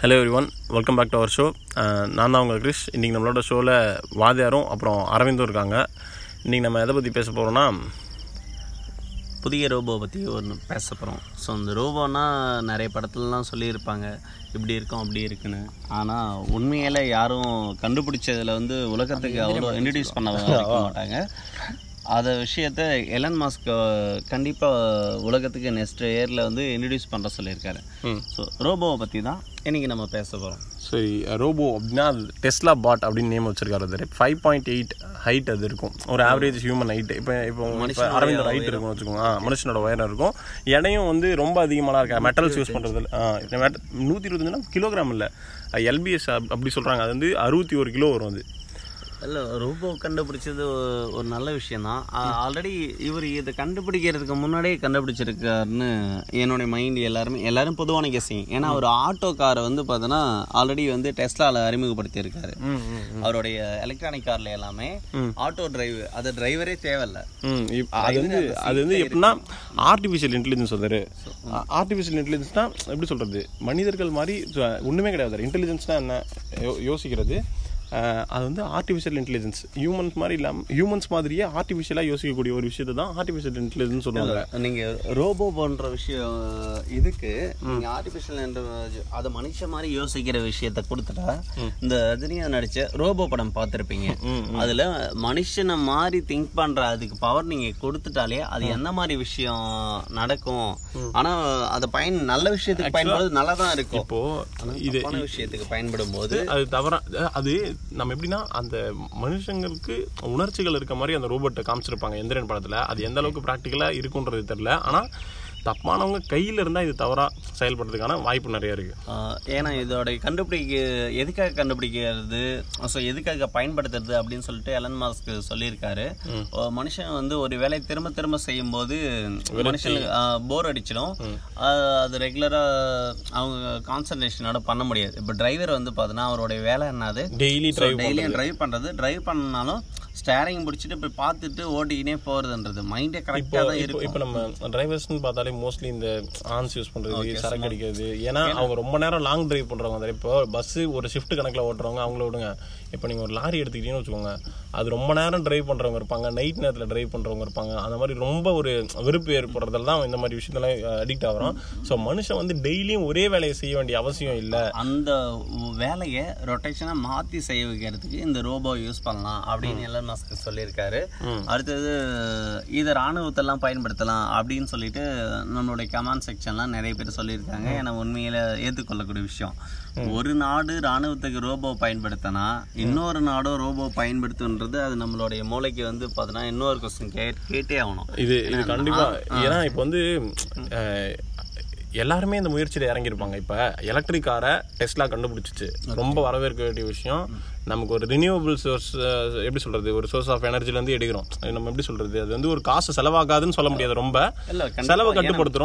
Hello everyone welcome back to our show நான் தான் உங்கள் கிரிஷ் இன்றைக்கி நம்மளோட ஷோவில் வாதியாரும் அப்புறம் அரவிந்தும் இருக்காங்க. இன்றைக்கி நம்ம எதை பற்றி பேச போகிறோன்னா புதிய ரோபோ பற்றி ஒன்று பேச போகிறோம் ஸோ இந்த ரோபோனா நிறைய படத்துலலாம் சொல்லியிருப்பாங்க. இப்படி இருக்கும் அப்படி இருக்குன்னு. ஆனால் உண்மையில யாரும் கண்டுபிடிச்சதில் வந்து உலகத்துக்கு அவ்வளோ இன்ட்ரடியூஸ் பண்ண வைக்க மாட்டாங்க. அதை விஷயத்த எலன் மாஸ்க் கண்டிப்பாக உலகத்துக்கு நெக்ஸ்ட் இயரில் வந்து இன்ட்ரடியூஸ் பண்ணுற சொல்லியிருக்காரு. ஸோ ரோபோவை பற்றி தான் இன்றைக்கி நம்ம பேச போகிறோம் சரி ரோபோ அப்படின்னா அது டெஸ்லா பாட் அப்படின்னு நேம் வச்சிருக்காரு அது ஃபைவ் பாயிண்ட் எயிட் ஹைட் அது இருக்கும். ஒரு ஆவரேஜ் ஹியூமன் ஹைட் இப்போ இப்போ அரவிந்தோட ஹைட் இருக்கும்னு வச்சுக்கோங்க. மனுஷனோட உயரம் இருக்கும். எடையும் வந்து ரொம்ப அதிகமாக இருக்கா மெட்டல்ஸ் யூஸ் பண்ணுறது நூற்றி இருபத்தஞ்சுனா கிலோகிராம் இல்லை. எல்பிஎஸ் அப்படி சொல்கிறாங்க அது வந்து அறுபத்தி ஒரு கிலோ வரும் அது. இல்லை ரோபோ கண்டுபிடிச்சது ஒரு நல்ல விஷயம்தான். ஆல்ரெடி இவர் இதை கண்டுபிடிக்கிறதுக்கு முன்னாடியே கண்டுபிடிச்சிருக்காருன்னு என்னுடைய மைண்ட் எல்லாருமே எல்லாரும் பொதுவான கெஸிங் ஏன்னா ஒரு ஆட்டோ காரை வந்து பார்த்தோன்னா ஆல்ரெடி வந்து டெஸ்லாவில் அறிமுகப்படுத்தியிருக்காரு. அவருடைய எலக்ட்ரானிக் கார்ல எல்லாமே ஆட்டோ டிரைவ் அது டிரைவரே தேவையில்ல. அது வந்து அது வந்து எப்படின்னா ஆர்டிஃபிஷியல் இன்டெலிஜென்ஸ் வந்தாரு ஆர்டிஃபிஷியல் இன்டெலிஜென்ஸ்னா எப்படி சொல்றது? மனிதர்கள் மாதிரி ஒண்ணுமே கிடையாது. இன்டெலிஜென்ஸ்னா என்ன? யோசிக்கிறது. அது வந்து ஆர்டிஃபிஷியல் இன்டெலிஜென்ஸ் ஹியூமன்ஸ் மாதிரி இல்லாம ஹியூமன்ஸ் மாதிரியே ஆர்டிஃபிஷியலாக யோசிக்கக்கூடிய ஒரு விஷயத்தை தான் ஆர்டிஃபிஷியல் இன்டெலிஜென்ஸ் சொல்லுவாங்க. நீங்க ரோபோ போன்ற விஷயம் இதுக்கு நீங்க ஆர்டிபிஷியல் என்ற அதை மனுஷ மாதிரி யோசிக்கிற விஷயத்த கொடுத்துட்டா இந்த ரஜினியா நடிச்ச ரோபோ படம் பார்த்திருப்பீங்க. அதுல மனுஷனை மாதிரி திங்க் பண்ற அதுக்கு பவர் நீங்க கொடுத்துட்டாலே அது என்ன மாதிரி விஷயம் நடக்கும்? ஆனா அது பயன் நல்ல விஷயத்துக்கு பயன்படுறது நல்லா தான் இருக்கும். இப்போ இது விஷயத்துக்கு பயன்படும் போது அது தவறா அது நம்ம எப்படின்னா அந்த மனுஷங்களுக்கு உணர்ச்சிகள் இருக்க மாதிரி அந்த ரோபோட்டை காமிச்சிருப்பாங்க எந்திரன் படத்தில். அது எந்த அளவுக்கு ப்ராக்டிக்கலாக இருக்குன்றது தெரியல. ஆனால் தப்பானவங்க கையில இருந்தா இது தவறா செயல்படுறதுக்கான வாய்ப்பு நிறைய இருக்கு. ஏன்னா இதோட கண்டுபிடிக்க எதுக்காக கண்டுபிடிக்கிறது? ஸோ எதுக்காக பயன்படுத்துறது அப்படின்னு சொல்லிட்டு எலன் மாஸ்க் சொல்லியிருக்காரு. மனுஷன் வந்து ஒரு வேலையை திரும்ப திரும்ப செய்யும்போது மனுஷனுக்கு போர் அடிச்சிடும். அது ரெகுலராக அவங்க கான்சன்ட்ரேஷனோட பண்ண முடியாது. இப்போ டிரைவர் வந்து பார்த்தீங்கன்னா அவருடைய வேலை என்னது? டெய்லி டிரைவ் டெய்லியும் டிரைவ் பண்ணுறது டிரைவ் பண்ணாலும் ஸ்டேரிங் பிடிச்சிட்டு போய் பார்த்துட்டு ஓட்டிக்கினே போகிறதுன்றது மைண்டே கரெக்டாக தான் இப்போ இருக்கும். இப்போ நம்ம டிரைவர்ஸ்னு பார்த்தாலே மோஸ்ட்லி இந்த ஆன்ஸ் யூஸ் பண்றது சரக்கு அடிக்கிறது. ஏன்னா அவங்க ரொம்ப நேரம் லாங் டிரைவ் பண்றவங்க. அந்த இப்போ பஸ் ஒரு ஷிஃப்ட் கணக்குல ஓட்டுறவங்க அவங்கள விடுங்க. இப்போ நீங்க ஒரு லாரி எடுத்துக்கிட்டீங்கன்னு வச்சுக்கோங்க அது ரொம்ப நேரம் டிரைவ் பண்றவங்க இருப்பாங்க நைட் நேரத்துல டிரைவ் பண்றவங்க இருப்பாங்க. அந்த மாதிரி ரொம்ப ஒரு வெறுப்பு ஏற்படுறதுல தான் இந்த மாதிரி விஷயத்தெல்லாம் அடிக்ட் ஆகிறோம். ஸோ மனுஷன் வந்து டெய்லியும் ஒரே வேலையை செய்ய வேண்டிய அவசியம் இல்லை. அந்த வேலையை ரொட்டேஷனாக மாற்றி செய்ய வைக்கிறதுக்கு இந்த ரோபோ யூஸ் பண்ணலாம் அப்படின்னு எலன் மாஸ்க் சொல்லியிருக்காரு. அடுத்தது இதை ராணுவத்தெல்லாம் பயன்படுத்தலாம் அப்படின்னு சொல்லிட்டு நம்மளுடைய கமெண்ட் செக்ஷன்லாம் நிறைய பேர் சொல்லியிருக்காங்க. ஏன்னா உண்மையில ஏற்றுக்கொள்ளக்கூடிய விஷயம். ஒரு நாடு ராணுவத்துக்கு ரோபோ பயன்படுத்தினா இன்னொரு நாடும் ரோபோ பயன்படுத்துன்றது அது நம்மளுடைய மூளைக்கு வந்து பார்த்தோன்னா இன்னொரு கொஸ்டின் கேட்டே ஆகணும். இது இது கண்டிப்பா. ஏன்னா இப்போ வந்து எல்லாருமே இந்த முயற்சியில இறங்கியிருப்பாங்க. இப்ப எலக்ட்ரிக் காரை டெஸ்லா கண்டுபிடிச்சிச்சு. ரொம்ப வரவேற்க வேண்டிய விஷயம் நமக்கு ஒரு ரினியூவபிள் சோர்ஸ் எப்படி சொல்றது? ஒரு சோர்ஸ் ஆஃப் எனர்ஜில இருந்து எடுக்கிறோம். நம்ம எப்படி சொல்றது? அது வந்து ஒரு காசு செலவாகாதுன்னு சொல்ல முடியாது ரொம்ப. செலவை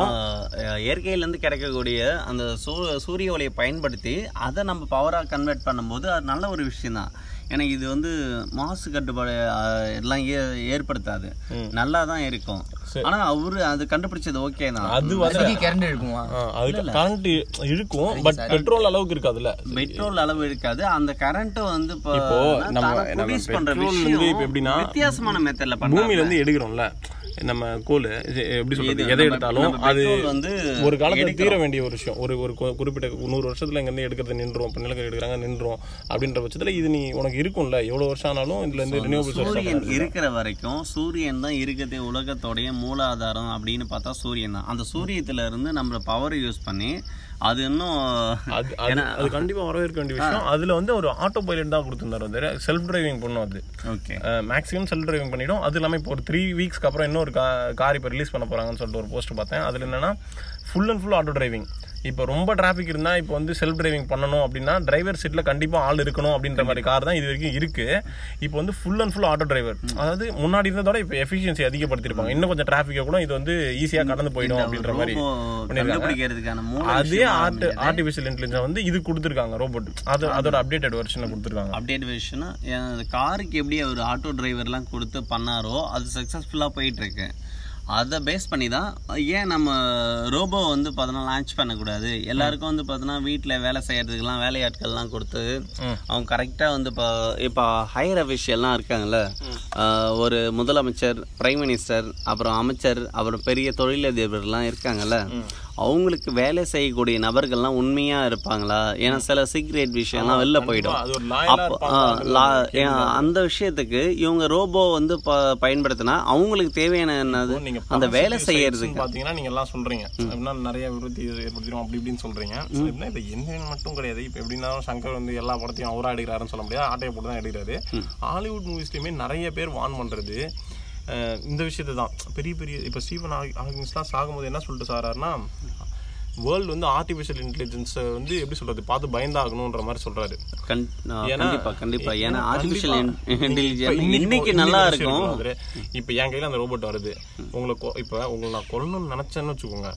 ஆஹ், இயற்கையிலேருந்து கிடைக்கக்கூடிய அந்த சூரிய ஒளியை பயன்படுத்தி அதை நம்ம பவராக கன்வெர்ட் பண்ணும்போது அது நல்ல ஒரு விஷயம் தான் ஏன்னா இது வந்து மாசு கட்டுப்பாடு எல்லாம் ஏ- ஏற்படுத்தாது. நல்லா தான் இருக்கும். ஆனா அவரு அது கண்டுபிடிச்சது ஓகே தான். அது வந்து கரண்ட் இருக்குமா? அதுக்கு கரண்ட் இழுக்கும் பட் பெட்ரோல் அளவுக்கு இருக்காதுல்ல பெட்ரோல் அளவு இருக்காது. அந்த கரண்ட்டும் வந்து இப்போ நம்ம- ப்ரொடியூஸ் பண்ற petrol வந்து இப்ப விஷயம் எப்படின்னா, வித்தியாசமான மெத்தட்ல பண்றாங்க பூமியில இருந்து எடுக்கிறோம்ல. நம்ம கோல் எப்படி சொல்றது எதை எடுத்தாலும் அது வந்து ஒரு காலத்துல தீர வேண்டிய ஒரு விஷயம். ஒரு ஒரு குறிப்பிட்ட நூறு வருஷத்துல இங்க இருந்து எடுக்கிறது நின்றோம். இப்போ நிலக்கரி எடுக்கிறாங்க நின்றோம். அப்படின்ற பட்சத்துல இது நீ உனக்கு இருக்கும்ல. எவ்வளவு வருஷம் ஆனாலும் இதுல இருந்து ரினியூவபிள் சூரியன் இருக்கிற வரைக்கும் சூரியன் தான் இருக்கிறதே உலகத்தோடைய மூலாதாரம் அப்படின்னு பார்த்தா சூரியன் தான். அந்த சூரியத்துல இருந்து நம்ம பவர் யூஸ் பண்ணி அது இன்னும் அது கண்டிப்பா வரவேற்க வேண்டிய விஷயம். அதுல வந்து ஒரு ஆட்டோ பைலட் தான் கொடுத்துருந்தாரு. செல்ஃப் டிரைவிங் பண்ணும் அது. ஓகே மேக்ஸிமம் செல்ஃப் டிரைவிங் பண்ணிடும். அது இல்லாமல் இப்போ ஒரு த்ரீ வீக்ஸ்க்கு அப்புறம் இன்னொரு கார் இப்போ ரிலீஸ் பண்ண போகிறாங்கன்னு சொல்லிட்டு ஒரு போஸ்ட் பார்த்தேன். அதில் என்னென்னா full and full auto driving இப்போ ரொம்ப டிராஃபிக் இருந்தா இப்போ வந்து செல்ஃப் டிரைவிங் பண்ணணும் அப்படின்னா டிரைவர் சீட்ல கண்டிப்பா ஆள் இருக்கணும் அப்படின்ற மாதிரி கார் தான் இது வரைக்கும் இருக்கு. இப்போ வந்து full and full auto driver அதாவது முன்னாடி இருந்ததோட இப்போ எஃபிஷியன்சி அதிகப்படுத்திருப்பாங்க. இன்னும் கொஞ்சம் டிராஃபிக்கை கூட இது வந்து ஈஸியா கடந்து போயிடும் அப்படின்ற மாதிரி அதே ஆர்ட் ஆர்டிஃபிஷியல் இன்டெலிஜென்ஸ் வந்து இது கொடுத்துருக்காங்க ரோபோட் அது அதோட அப்டேட்டட் வெர்ஷனை கொடுத்துருக்காங்க. அப்டேட் வெர்ஷன் காருக்கு எப்படி அவர் ஆட்டோ டிரைவர்லாம் கொடுத்து பண்ணாரோ அது சக்ஸஸ்ஃபுல்லாக போயிட்டு இருக்கு. அதை பேஸ் பண்ணி தான் ஏன் நம்ம ரோபோ வந்து பார்த்தோன்னா லான்ச் பண்ணக்கூடாது? எல்லாருக்கும் வந்து பார்த்தோன்னா வீட்டில் வேலை செய்யறதுக்கெல்லாம் வேலையாட்கள்லாம் கொடுத்து. அவங்க கரெக்டாக வந்து இப்போ இப்போ ஹையர் அஃபிஷியல்லாம் இருக்காங்கல்ல ஒரு முதலமைச்சர் பிரைம் மினிஸ்டர் அப்புறம் அமைச்சர் அப்புறம் பெரிய தொழிலதிபர்லாம் இருக்காங்கல்ல அவங்களுக்கு வேலை செய்யக்கூடிய நபர்கள்லாம் உண்மையா இருப்பாங்களா? ஏன்னா சில சீக்ரெட் விஷயம்லாம் வெளில போயிடும். அப்போ அந்த விஷயத்துக்கு இவங்க ரோபோ வந்து பயன்படுத்தினா அவங்களுக்கு தேவையான என்னது? அந்த வேலை செய்யறதுக்கு. sides பாத்தீங்கன்னா நீங்க எல்லாம் சொல்றீங்க. எப்படின்னா நிறைய விருத்தி ஏற்படுத்திடும் அப்படி இப்படின்னு சொல்றீங்க. So, எப்படின்னா இது என்ன மட்டும் கிடையாது. இப்ப எப்படின்னா சங்கர் வந்து எல்லா படத்தையும் அவரா எடுக்கிறாருன்னு சொல்ல முடியாது. ஆட்டையை போட்டு தான் எடுக்கிறாரு. ஹாலிவுட் மூவிஸ்லயுமே நிறைய பேர் வான் பண்றது. அஹ், இந்த விஷயத்தை தான் பெரிய பெரிய இப்ப ஸ்டீவன் ஆகிங்ஸ்லாம் சாகும்போது என்ன சொல்லிட்டு சாராருன்னா வேர்ல்டு வந்து ஆர்டிஃபிஷியல் இன்டெலிஜென்ஸ் வந்து எப்படி சொல்றது பார்த்து பயந்தாகணுன்ற மாதிரி சொல்றாரு. கண்டிப்பா கண்டிப்பா. ஏன்னா கண்டிப்பா. இன்டெலிஜென்ஸ் இன்னைக்கு நல்லா இருக்கும். இப்ப என் கையில அந்த ரோபோட் வருது. உங்களை இப்ப உங்களை நான் கொல்லணும்னு நினைச்சேன்னு வச்சுக்கோங்க.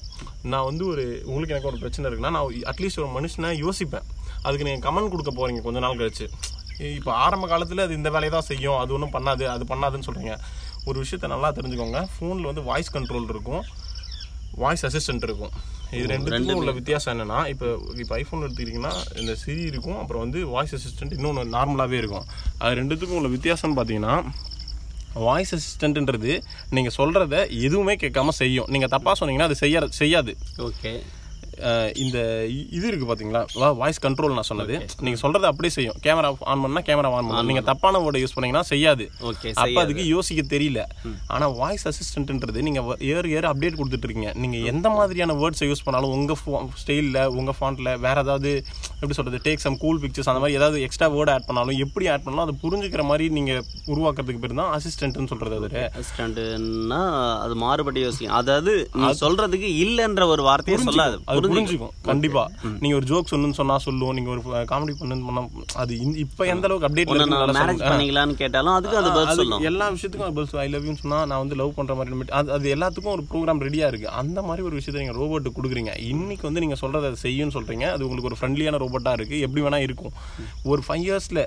நான் வந்து ஒரு உங்களுக்கு எனக்கு ஒரு பிரச்சனை இருக்குன்னா நான் அட்லீஸ்ட் ஒரு மனுஷனை யோசிப்பேன். அதுக்கு நீங்க கமெண்ட் கொடுக்க போறீங்க கொஞ்ச நாள் கழிச்சு. இப்ப ஆரம்ப காலத்துல அது இந்த வேலையை தான் செய்யும். அது ஒன்றும் பண்ணாது அது பண்ணாதுன்னு சொல்றீங்க. ஒரு விஷயத்த நல்லா தெரிஞ்சுக்கோங்க. ஃபோன்ல வந்து வாய்ஸ் கண்ட்ரோல் இருக்கும். வாய்ஸ் அசிஸ்டன்ட் இருக்கும். இது ரெண்டுத்துக்கும் உள்ள வித்தியாசம் என்னன்னா இப்போ இப்போ ஐஃபோன் எடுத்துக்கிட்டிங்கன்னா இந்த சிரி இருக்கும் அப்புறம் வந்து வாய்ஸ் அசிஸ்டன்ட் இன்னொன்று நார்மலாகவே இருக்கும். அது ரெண்டுத்துக்கும் உள்ள வித்தியாசம்னு பார்த்தீங்கன்னா வாய்ஸ் அசிஸ்டன்ட்ன்றது நீங்கள் சொல்கிறத எதுவுமே கேட்காம செய்யும். நீங்கள் தப்பாக சொன்னீங்கன்னா அது செய்ய செய்யாது. ஓகே இந்த இது இருக்கு பாத்தீங்களா? வாய்ஸ் கண்ட்ரோல் நான் சொன்னது. நீங்க சொல்றதை அப்படியே செய்யும். கேமரா ஆன் பண்ணா கேமரா ஆன் பண்ணும். நீங்க தப்பான வேர்டை யூஸ் பண்ணீங்கன்னா செய்யாது. ஓகே அப்ப அதுக்கு யோசிக்க தெரியல. ஆனா வாய்ஸ் அசிஸ்டன்ட்ன்றது நீங்க ஏர் ஏர் அப்டேட் கொடுத்துட்டு இருக்கீங்க நீங்க எந்த மாதிரியான வேர்ட்ஸை யூஸ் பண்ணாலும் உங்க ஸ்டைல்ல உங்க ஃபாண்ட்ல வேற ஏதாவது எப்படி சொல்றது டேக் சம் கூல் பிக்சர்ஸ் அந்த மாதிரி ஏதாவது எக்ஸ்ட்ரா வேர்ட் ஆட் பண்ணாலும் எப்படி ஆட் பண்ணாலும் அது புரிஞ்சுக்கிற மாதிரி நீங்க உருவாக்குறதுக்கு பேர் தான் அசிஸ்டன்ட்னு சொல்றது அது அசிஸ்டன்ட்னா அது மாறுபடி யோசிக்கும். அதாவது சொல்றதுக்கு இல்லைன்ற ஒரு வார்த்தையை சொல்லாது. புரிஞ்சுக்கும். கண்டிப்பா. நீங்க ஒரு ஜோக் சொல்லணும்னு சொன்னா சொல்லுவோம். நீங்க ஒரு காமெடி பண்ணணும்னு பண்ணா அது இப்ப எந்த அளவுக்கு அப்டேட் பண்ணீங்களான்னு கேட்டாலும் அதுக்கு அது பதில் சொல்லும். எல்லா விஷயத்துக்கும் பதில் ஐ லவ் யூன்னு சொன்னா நான் வந்து லவ் பண்ற மாதிரி அது அது எல்லாத்துக்கும் ஒரு ப்ரோக்ராம் ரெடியா இருக்கு. அந்த மாதிரி ஒரு விஷயத்தை நீங்க ரோபோட் கொடுக்குறீங்க. இன்னைக்கு வந்து நீங்க சொல்றதை அதை செய்யும்னு சொல்றீங்க. அது உங்களுக்கு ஒரு ஃப்ரெண்ட்லியான ரோபோட்டா இருக்கு. எப்படி வேணா இருக்கும். ஒரு ஃபைவ் இயர்ஸ்ல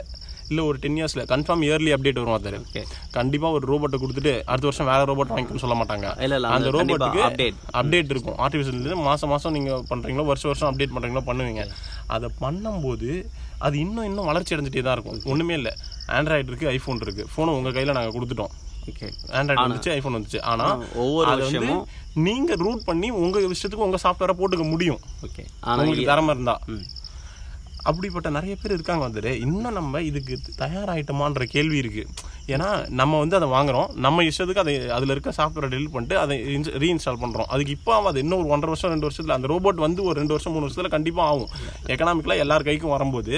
இல்ல ஒரு டென் இயர்ஸ்ல கன்ஃபார்ம் இயர்லி அப்டேட் வரும் அது ஓகே கண்டிப்பா ஒரு ரோபோட்டை கொடுத்துட்டு அடுத்த வருஷம் வேற ரோபோட் வாங்கிக்கணும்னு சொல்ல மாட்டாங்க. அந்த ரோபோட்டுக்கு அப்டேட் அப்டேட் இருக்கும். ஆர்டிஃபிஷியல் மாசம் மாசம் நீங்க பண்றீங்களோ வருஷம் வருஷம் அப்டேட் பண்றீங்களோ பண்ணுவீங்க. அதை பண்ணும்போது அது இன்னும் இன்னும் வளர்ச்சி அடைஞ்சிட்டே தான் இருக்கும். ஒண்ணுமே இல்ல. ஆண்ட்ராய்டு இருக்கு ஐபோன் இருக்கு. போனை உங்க கையில நாங்க கொடுத்துட்டோம். ஓகே ஆண்ட்ராய்டு வந்துச்சு ஐபோன் வந்துச்சு. ஆனா ஒவ்வொரு விஷயமும் நீங்க ரூட் பண்ணி உங்க விஷயத்துக்கு உங்க சாஃப்ட்வேரை போட்டுக்க முடியும். ஓகே உங்களுக்கு திறமை இருந்தா. ம். அப்படிப்பட்ட நிறைய பேர் இருக்காங்க வந்துட்டு இன்னும் நம்ம இதுக்கு தயாராயிட்டோமான்ற கேள்வி இருக்கு. ஏன்னா நம்ம வந்து அதை வாங்குறோம். நம்ம இஷ்டத்துக்கு அதை அதுல இருக்க சாஃப்ட்வேரை டெலிட் பண்ணிட்டு அதை ரீஇன்ஸ்டால் பண்றோம். அதுக்கு இப்போ ஆகாது. இன்னும் ஒரு ஒன்றரை வருஷம் ரெண்டு வருஷத்துல அந்த ரோபோட் வந்து ஒரு ரெண்டு வருஷம் மூணு வருஷத்துல கண்டிப்பா ஆகும். எக்கனாமிக்கலா எல்லார் கைக்கும் வரும்போது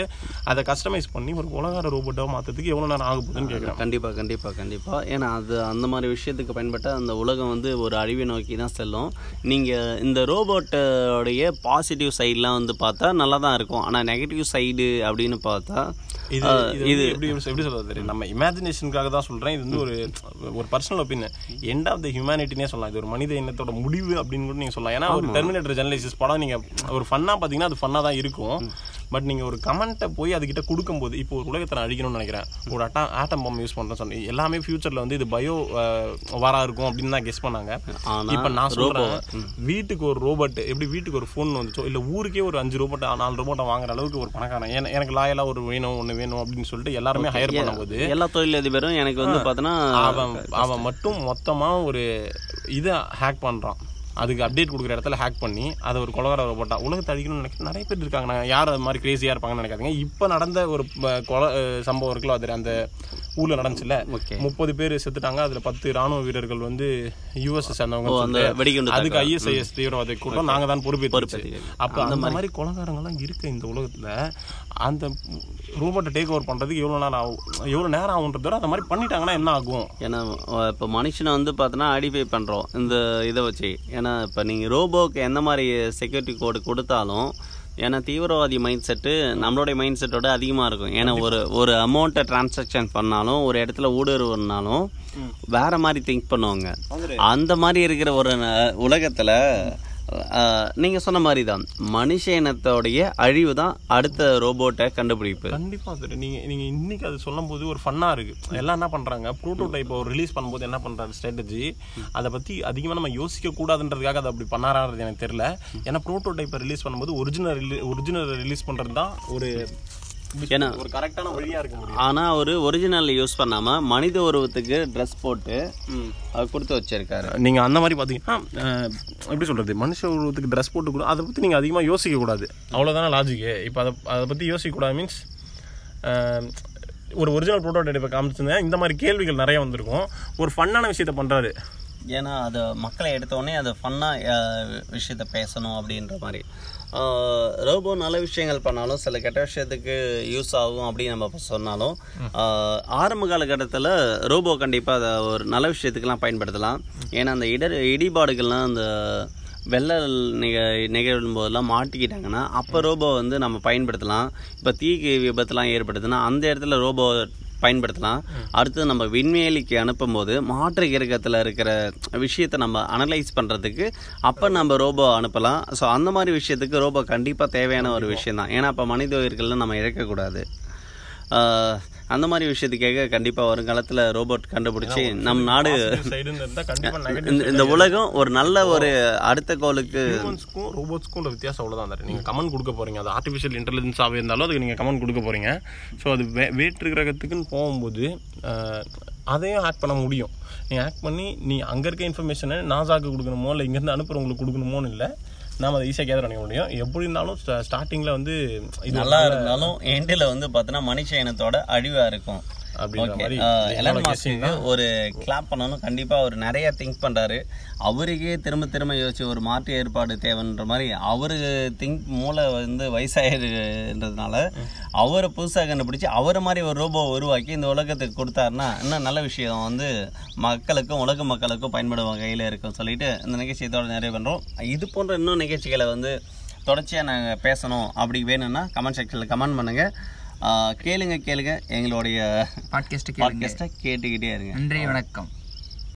அதை கஸ்டமைஸ் பண்ணி ஒரு உலகார ரோபோட்டா மாத்துறதுக்கு எவ்வளவு நேரம் ஆக போகுதுன்னு கேட்கறேன் கண்டிப்பா கண்டிப்பா கண்டிப்பா. ஏன்னா அது அந்த மாதிரி விஷயத்துக்கு பயன்பட்ட அந்த உலகம் வந்து ஒரு அழிவை நோக்கி தான் செல்லும். நீங்க இந்த ரோபோட்டோடைய பாசிட்டிவ் சைட்லாம் வந்து பார்த்தா நல்லா தான் இருக்கும். ஆனா நெகட்டிவ் சைடு அப்படின்னு பார்த்தா இது எப்படி எப்படி சொல்றது தெரியும்? நம்ம இமேஜினேஷனுக்காக தான் சொல்றேன். இது வந்து ஒரு ஒரு personal opinion end of the ஹியூமனிட்டினே சொல்லலாம். இது ஒரு மனித இனத்தோட முடிவு அப்படின்னு கூட நீங்க சொல்லலாம். ஏன்னா ஒரு டெர்மினேட்டர் ஜெர்னலிசிஸ் படம் நீங்க ஒரு ஃபன்னா பாத்தீங்கன்னா அது ஃபன்னா தான் இருக்கும். பட் நீங்க ஒரு கமெண்ட்டை போய் அதுகிட்ட கொடுக்கும்போது இப்போ ஒரு உலகத்தை நான் அழிக்கணும்னு நினைக்கிறேன். ஒரு அட்டா ஆட்டம் பாம்பு யூஸ் பண்றேன் சொன்னேன் எல்லாமே ஃபியூச்சர்ல வந்து இது பயோ வாரா இருக்கும் அப்படின்னு தான் கெஸ் பண்ணாங்க. இப்ப நான் சொல்றேன் வீட்டுக்கு ஒரு ரோபோட் எப்படி வீட்டுக்கு ஒரு ஃபோன் வந்துச்சோ இல்ல ஊருக்கே ஒரு அஞ்சு ரோபோட் நாலு ரோபோட்டை வாங்குற அளவுக்கு ஒரு பணக்காரன். ஏன்னா- எனக்கு லாயலா ஒரு வேணும் ஒண்ணு வேணும் அப்படின்னு சொல்லிட்டு எல்லாருமே ஹையர் பண்ணும்போது எல்லா தொழிலதிபரும் எனக்கு வந்து பார்த்தோன்னா அவன் அவன் மட்டும் மொத்தமா ஒரு இதை ஹேக் பண்றான். அதுக்கு அப்டேட் கொடுக்குற இடத்துல ஹேக் பண்ணி அதை ஒரு கொலகார ரோபோட்டா உலகத்தை அழிக்கணும்னு நினைக்க நிறைய பேர் இருக்காங்க. நான் யார் அது மாதிரி கிரேசியா இருப்பாங்கன்னு நினைக்காதீங்க. இப்போ நடந்த ஒரு கொலை சம்பவம் இருக்குல்ல அது அந்த ஊர்ல நடந்துச்சுல முப்பது பேர் செத்துட்டாங்க. அதுல பத்து ராணுவ வீரர்கள் வந்து யூஎஸ் சேர்ந்தவங்க அதுக்கு ஐஎஸ்ஐஎஸ் தீவிரவாத கூட்டம். நாங்க தான் பொறுப்பேற்று. அப்ப அந்த மாதிரி கொலகாரங்கள்லாம் இருக்க இந்த உலகத்துல. அந்த ரோபோட்டை டேக் ஓவர் பண்றதுக்கு எவ்வளவு நேரம் ஆகும்? எவ்வளவு நேரம் ஆகுன்றத விட அந்த மாதிரி பண்ணிட்டாங்கன்னா என்ன ஆகும்? ஏன்னா இப்போ மனுஷனை வந்து பார்த்தோன்னா ஐடிஃபை பண்ணுறோம் இந்த இதை வச்சு. ஏன்னா இப்போ நீங்கள் ரோபோக்கு எந்த மாதிரி செக்யூரிட்டி கோடு கொடுத்தாலும் ஏன்னா தீவிரவாதி மைண்ட் செட்டு நம்மளுடைய மைண்ட் செட்டோட அதிகமாக இருக்கும். ஏன்னா ஒரு ஒரு அமௌண்ட்டை டிரான்சாக்ஷன் பண்ணாலும் ஒரு இடத்துல ஊடுருவனாலும் வேற மாதிரி திங்க் பண்ணுவாங்க. அந்த மாதிரி இருக்கிற ஒரு உலகத்துல நீங்க சொன்ன மாதிரி தான் மனுஷ இனத்தோடைய அழிவு தான் அடுத்த ரோபோட்டை கண்டுபிடிப்பு. கண்டிப்பா சார். நீங்க நீங்க இன்னைக்கு அது சொல்லும் போது ஒரு ஃபன்னா இருக்கு. எல்லாம் என்ன பண்றாங்க? ப்ரோட்டோடைப் ரிலீஸ் பண்ணும்போது என்ன பண்றாரு ஸ்ட்ராட்டஜி? அதை பத்தி அதிகமா நம்ம யோசிக்க கூடாதுன்றதுக்காக அதை அப்படி பண்ணாரான்றது எனக்கு தெரியல. ஏன்னா ப்ரோட்டோடைப்பை ரிலீஸ் பண்ணும்போது ஒரிஜினல் ஒரிஜினல் ரிலீஸ் பண்றது தான் ஒரு ஏன்னா ஒரு கரெக்டான வழியா இருக்க முடியும். ஆனா ஒரு ஒரிஜினல் யூஸ் பண்ணாம மனித உருவத்துக்கு ட்ரெஸ் போட்டு அஹ், கொடுத்து வச்சிருக்காரு. நீங்க அந்த மாதிரி பாத்தீங்கன்னா அஹ், எப்படி சொல்றது? மனுஷ உருவத்துக்கு ட்ரெஸ் போட்டு கூட அதை பத்தி நீங்க அதிகமா யோசிக்க கூடாது. அவ்வளவுதானே லாஜிக்கு இப்போ அதை அதை பத்தி யோசிக்க கூடாது. மீன்ஸ் ஒரு ஒரிஜினல் ப்ரோட்டோடைப்பை காமிச்சிருந்தேன். இந்த மாதிரி கேள்விகள் நிறைய வந்திருக்கும். ஒரு ஃபன்னான விஷயத்த பண்றாரு. ஏன்னா அது மக்களை எடுத்தோடனே அதை அது ஃபன்னாக விஷயத்த பேசணும் அப்படின்ற மாதிரி. ரோபோ நல்ல விஷயங்கள் பண்ணாலும் சில கெட்ட விஷயத்துக்கு யூஸ் ஆகும் அப்படின்னு நம்ம சொன்னாலும் ஆரம்ப காலகட்டத்தில் ரோபோ கண்டிப்பாக அதை ஒரு நல்ல விஷயத்துக்கெல்லாம் பயன்படுத்தலாம். ஏன்னா அந்த இடர் இடிபாடுகள்லாம் அந்த வெள்ள நிக நிகழும் போதெல்லாம் மாட்டிக்கிட்டாங்கன்னா அப்போ ரோபோ வந்து நம்ம பயன்படுத்தலாம். இப்போ தீக்கு விபத்துலாம் ஏற்படுதுன்னா அந்த இடத்துல ரோபோ பயன்படுத்தலாம். அடுத்து நம்ம விண்வெளிக்கு அனுப்பும்போது மாற்று கிரகத்தில் இருக்கிற விஷயத்தை நம்ம அனலைஸ் பண்ணுறதுக்கு அப்போ நம்ம ரோபோ அனுப்பலாம். ஸோ அந்த மாதிரி விஷயத்துக்கு ரோபோ கண்டிப்பாக தேவையான ஒரு விஷயம் தான் ஏன்னா அப்போ மனித உயிர்கள்லாம் நம்ம இழக்கக்கூடாது அந்த மாதிரி விஷயத்துக்காக கண்டிப்பாக வருங்காலத்தில் ரோபோட் கண்டுபிடிச்சி நம் நாடு இந்த உலகம் ஒரு நல்ல ஒரு அடுத்த கோளுக்கு ஹியூமன்ஸ்க்கும் ரோபோட்ஸ்க்கும் உள்ள வித்தியாசம் அவ்வளோதான் நீங்கள் கமெண்ட் கொடுக்க போறீங்க. அது ஆர்டிஃபிஷியல் இன்டெலிஜென்ஸாகவே இருந்தாலும் அதுக்கு நீங்கள் கமெண்ட் கொடுக்க போறீங்க. ஸோ அது வே வேற்று கிரகத்துக்குன்னு போகும்போது அதையும் ஹேக் பண்ண முடியும். நீங்கள் ஹேக் பண்ணி நீ அங்கே இருக்க இன்ஃபர்மேஷனை நாசாக்கு கொடுக்கணுமோ இல்லை இங்கேருந்து அனுப்புறவங்களுக்கு கொடுக்கணுமோன்னு இல்லை நாம அதை ஈஸியாக கேதர் பண்ணிக்க முடியும். எப்படி இருந்தாலும் ஸ்டார்டிங்கில் வந்து இது நல்லா இருந்தாலும் எண்டில் வந்து பார்த்தோன்னா மனுஷ இனத்தோட அழிவா இருக்கும். ஒரு கிளாப் பண்ணணும். கண்டிப்பா அவர் நிறைய திங்க் பண்றாரு. அவருக்கே திரும்ப திரும்ப யோசிச்சு ஒரு மாற்று ஏற்பாடு தேவைன்ற மாதிரி அவரு திங்க் மூளை வந்து வயசாயிருன்றதுனால அவரை புதுசாக கண்டுபிடிச்சு அவரை மாதிரி ஒரு ரோபோ உருவாக்கி இந்த உலகத்துக்கு கொடுத்தாருன்னா இன்னும் நல்ல விஷயம் வந்து மக்களுக்கும் உலக மக்களுக்கும் பயன்படும் வகையில் இருக்கும் சொல்லிட்டு இந்த நிகழ்ச்சியத்தோட நிறைய பண்றோம். இது போன்ற இன்னும் நிகழ்ச்சிகளை வந்து தொடர்ச்சியாக நாங்கள் பேசணும். அப்படி வேணும்னா கமெண்ட் செக்ஷனில் கமெண்ட் பண்ணுங்க. ஆஹ் கேளுங்க கேளுங்க. எங்களுடைய பாட்காஸ்ட்டை கேட்டுக்கிட்டே இருங்க. நன்றி வணக்கம்.